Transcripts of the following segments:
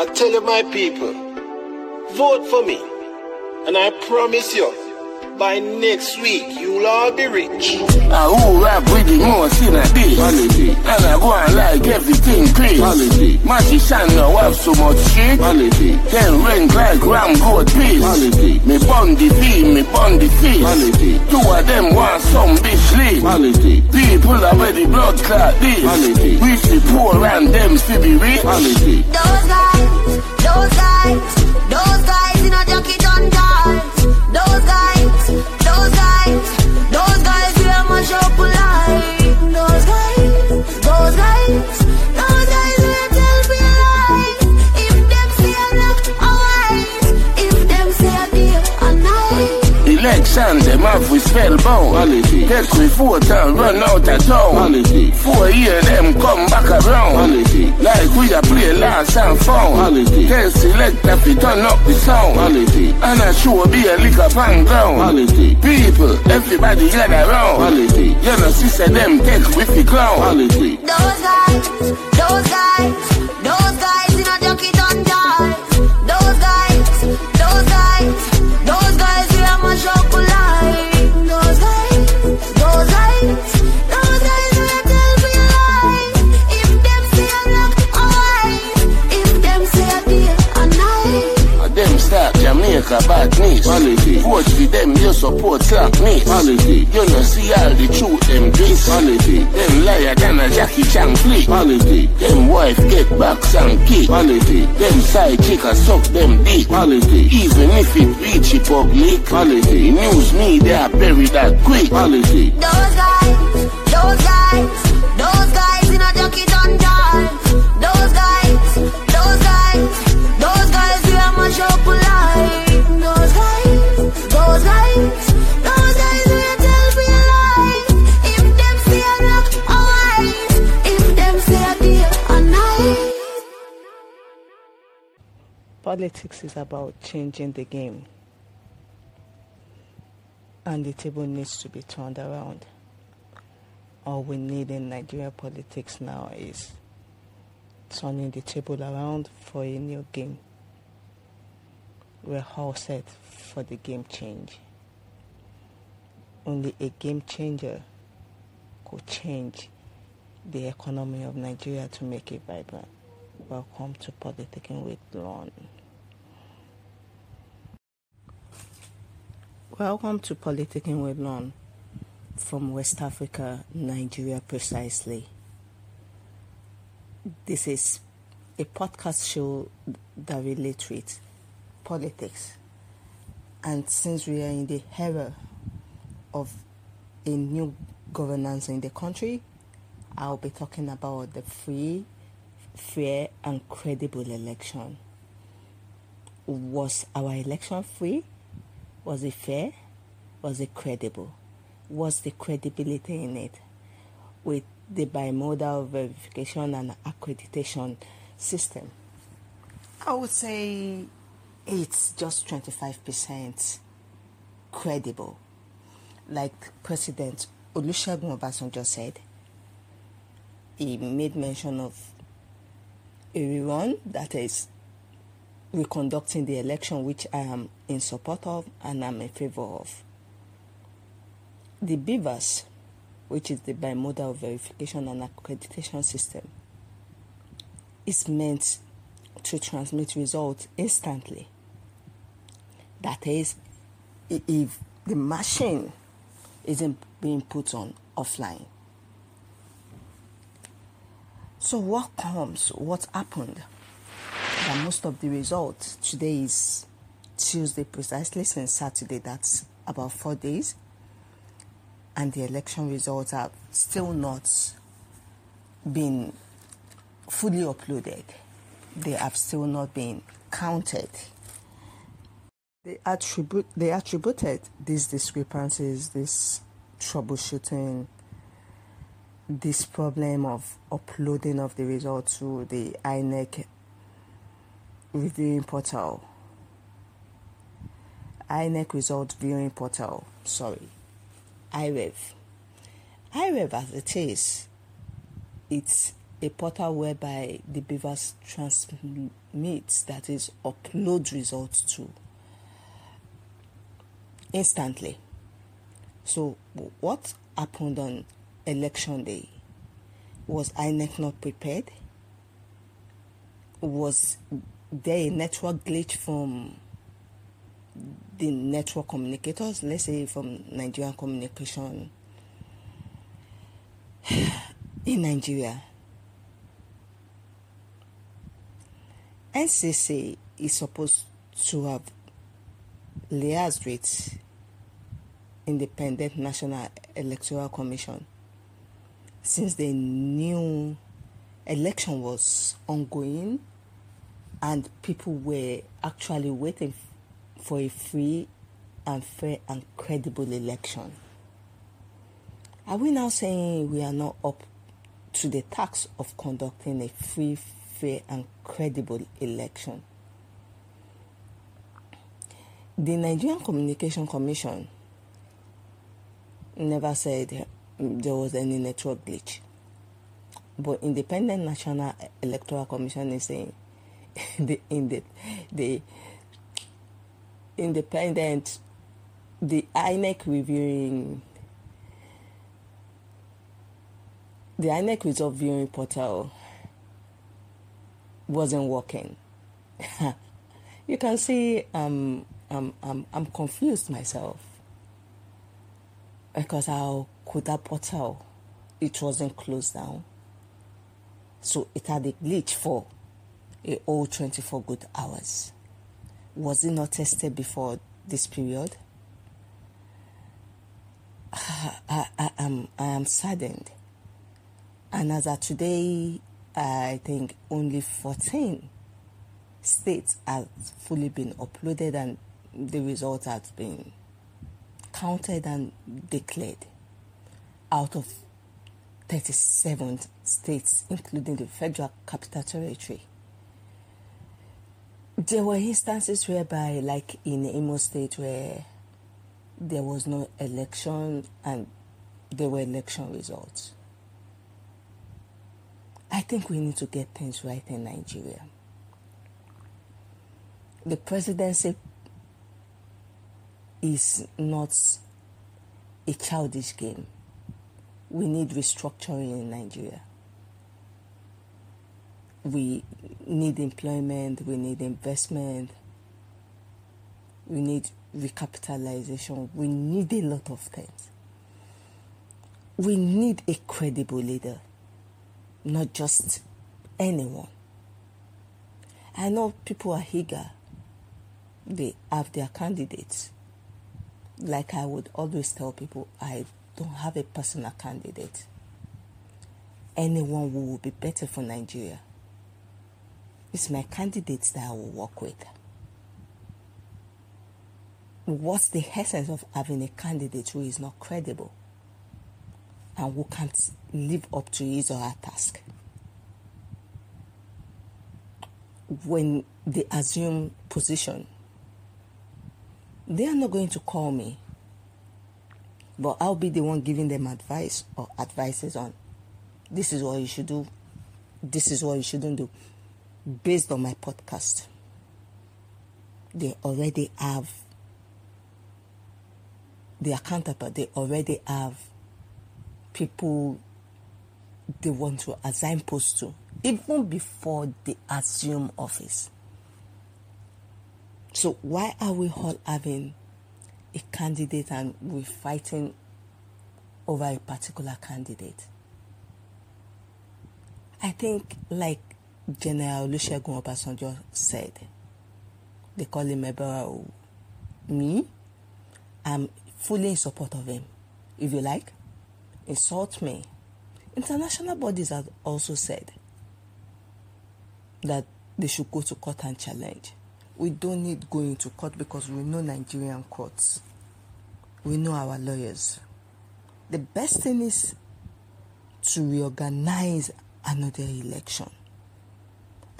I tell you, my people, vote for me. And I promise you, by next week, you'll all be rich. I who rap with the most in a day. Quality. And I go and like everything crazy. Quality. Magician now have so much shit. Quality. Then rank like ram goat piece. Quality. Me bun the fee, me bun the fees. Quality. Two of them want some bitch leave. Quality. People are ready blood clot this. Quality. We the poor and them still be rich. Quality. Those guys, those guys, those guys in a junkie done dance. Those guys, Election, them have we spellbound. Quality. Take we vote and run out of town. Quality. Four years, them come back around. Quality. Like we a play last and found. Quality. Tell select if we turn up the sound. Quality. And I sure be a lick up and ground. Quality. People, everybody gather round. Quality. You know, sister, them take with the clown. Quality. Those guys, those guys, those guys them, you support slackness. You know, see all the truth, them this. Quality. Them liar than a Jackie Chan flick. Quality. Them wife get back and kick. Quality. Them side chick a suck them dick. Quality. Even if it reach the public. Quality. News media bury that quick. Quality. Those guys, those guys, those guys in a junkie done dance. Those guys, those guys, those guys we a mash up Politics is about changing the game. And the table needs to be turned around. All we need in Nigeria politics now is turning the table around for a new game. We're all set for the game change. Only a game changer could change the economy of Nigeria to make it vibrant. Welcome to Politicking with Lon. Welcome to Politicking with Lon from West Africa, Nigeria precisely. This is a podcast show that relates with politics. And since we are in the era of a new governance in the country, I'll be talking about the free, fair, and credible election. Was our election free? Was it fair? Was it credible? Was the credibility in it? With the bimodal verification and accreditation system, I would say it's just 25% credible. Like President Olusegun Obasanjo just said, he made mention of a rerun that is reconducting the election, which I am in support of and I'm in favor of. The BVAS, which is the bimodal verification and accreditation system, is meant to transmit results instantly. That is, if the machine isn't being put on offline. So, what comes? What happened? That most of the results today is Tuesday, precisely since Saturday, that's about four days, and the election results have still not been fully uploaded. They have still not been counted. They attribute they attributed these discrepancies, this troubleshooting, this problem of uploading of the results to the INEC reviewing portal. INEC result viewing portal, sorry, IREV. IREV as it is, it's a portal whereby the BVAS transmits, that is, upload results to instantly. So, what happened on election day? Was INEC not prepared? Was there a network glitch from the network communicators, let's say from Nigerian communication in Nigeria? NCC is supposed to have liaised with Independent National Electoral Commission since the new election was ongoing and people were actually waiting for a free and fair and credible election. Are we now saying we are not up to the task of conducting a free, fair, and credible election? The Nigerian Communication Commission never said there was any network glitch. But Independent National Electoral Commission is saying the in the the independent the INEC reviewing the INEC result viewing portal wasn't working. you can see um, I'm, I'm, I'm confused myself because how could that portal it wasn't closed down so it had a glitch for a whole 24 good hours. Was it not tested before this period? I, I, am, I am saddened. And as of today i think only 14 states have fully been uploaded and the result has been counted and declared out of 37 states, including the Federal Capital Territory. There were instances whereby, like in Imo State, where there was no election and there were election results. I think we need to get things right in Nigeria. The presidency is not a childish game. We need restructuring in Nigeria. We need employment, we need investment, we need recapitalization, we need a lot of things. We need a credible leader, not just anyone. I know people are eager, they have their candidates like I would always tell people, I don't have a personal candidate. Anyone who will be better for Nigeria. It's my candidates that I will work with. What's the essence of having a candidate who is not credible and who can't live up to his or her task? When they assume position they are not going to call me, but I'll be the one giving them advice or advices on this is what you should do, this is what you shouldn't do, based on my podcast. They already have their counterpart, they already have people they want to assign posts to, even before they assume office. So why are we all having a candidate and we're fighting over a particular candidate? I think, like General Olusegun Obasanjo said, they call him Ebora. Me, I'm fully in support of him. If you like, insult me. International bodies have also said that they should go to court and challenge we don't need going to court because we know Nigerian courts. We know our lawyers. The best thing is to reorganize another election.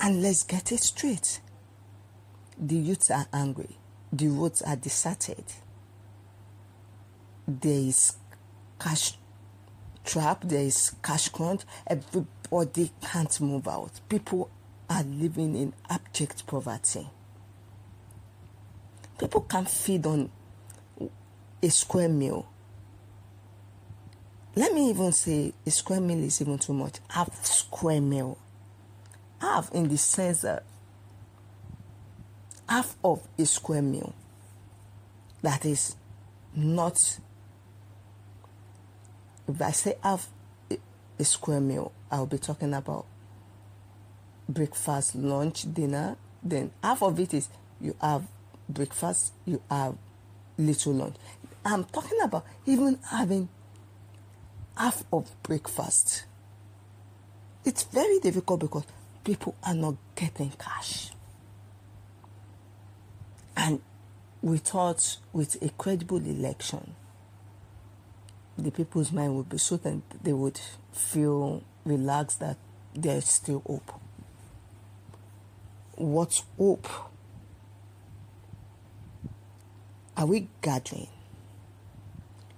And let's get it straight. The youths are angry. The roads are deserted. There is cash trap, there is cash crunch. everybody can't move out. People are living in abject poverty. People can't feed on a square meal. Let me even say a square meal is even too much. Half square meal. Half in the sense that half of a square meal that is not if I say half a square meal, I'll be talking about breakfast, lunch, dinner. Then half of it is you have breakfast, you have little lunch. I'm talking about even having half of breakfast. It's very difficult because people are not getting cash. And we thought with a credible election, the people's mind would be so that they would feel relaxed that there's still hope. What hope are we gathering?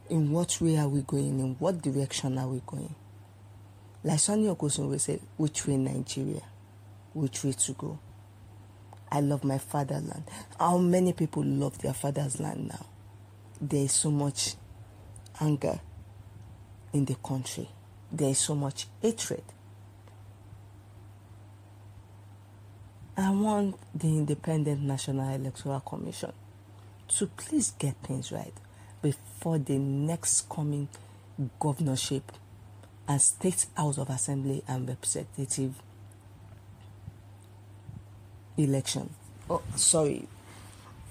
In what way are we going? In what direction are we going? Like Sonny Okosun will say, which way Nigeria? Which way to go? I love my fatherland. How many people love their father's land now? There is so much anger in the country. There is so much hatred. I want the Independent National Electoral Commission to please get things right before the next coming governorship and state house of assembly and representative election. Oh, sorry,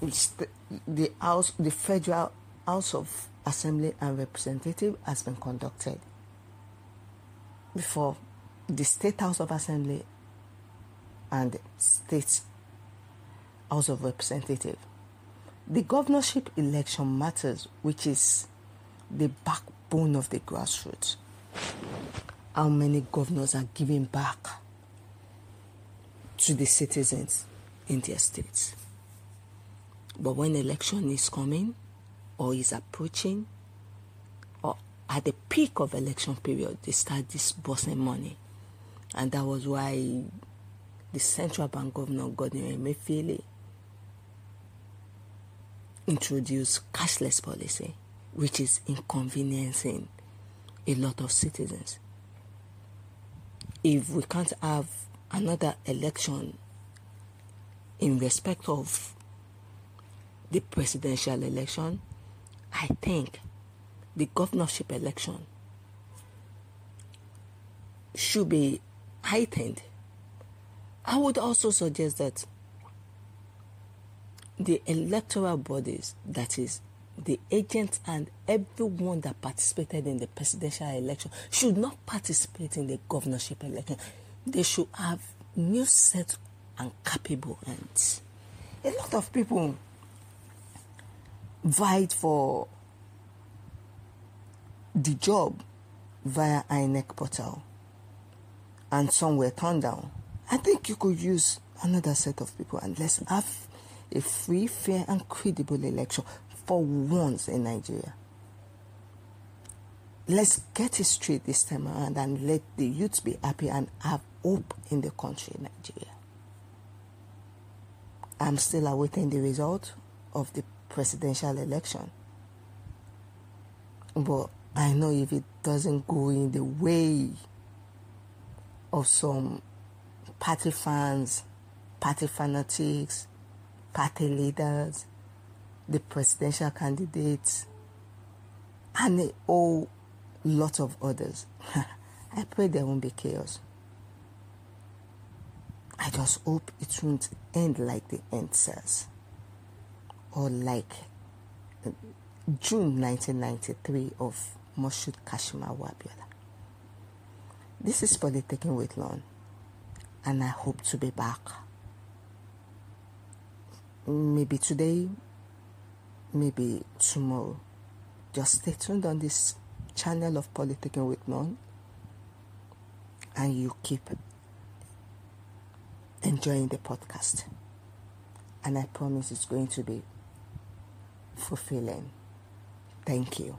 it's the, the house, the federal house of assembly and representative has been conducted before the state house of assembly and state house of representative. The governorship election matters which is the backbone of the grassroots. How many governors are giving back to the citizens in their states. But when election is coming or is approaching or at the peak of election period they start disbursing money. And that was why the central bank governor Godwin Emefiele introduced cashless policy which is inconveniencing a lot of citizens. If we can't have another election in respect of the presidential election I think the governorship election should be heightened. I would also suggest that the electoral bodies, that is, the agents and everyone that participated in the presidential election, should not participate in the governorship election. They should have new set and capable hands. A lot of people vied for the job via INEC portal and some were turned down. I think you could use another set of people and let's have a free, fair, and credible election for once in Nigeria. Let's get it straight this time around and let the youth be happy and have hope in the country, Nigeria. I'm still awaiting the result of the presidential election. But I know if it doesn't go in the way of some party fans, party fanatics, party leaders, the presidential candidates, and a whole lot of others. I pray there won't be chaos. I just hope it won't end like the EndSARS or like uh, June 1993 of Moshood Kashimawo Abiola. This is Politicking with Lon, and I hope to be back. Maybe today, maybe tomorrow. Just stay tuned on this channel of Politicking with Lon, and you keep enjoying the podcast. And I promise it's going to be fulfilling. Thank you.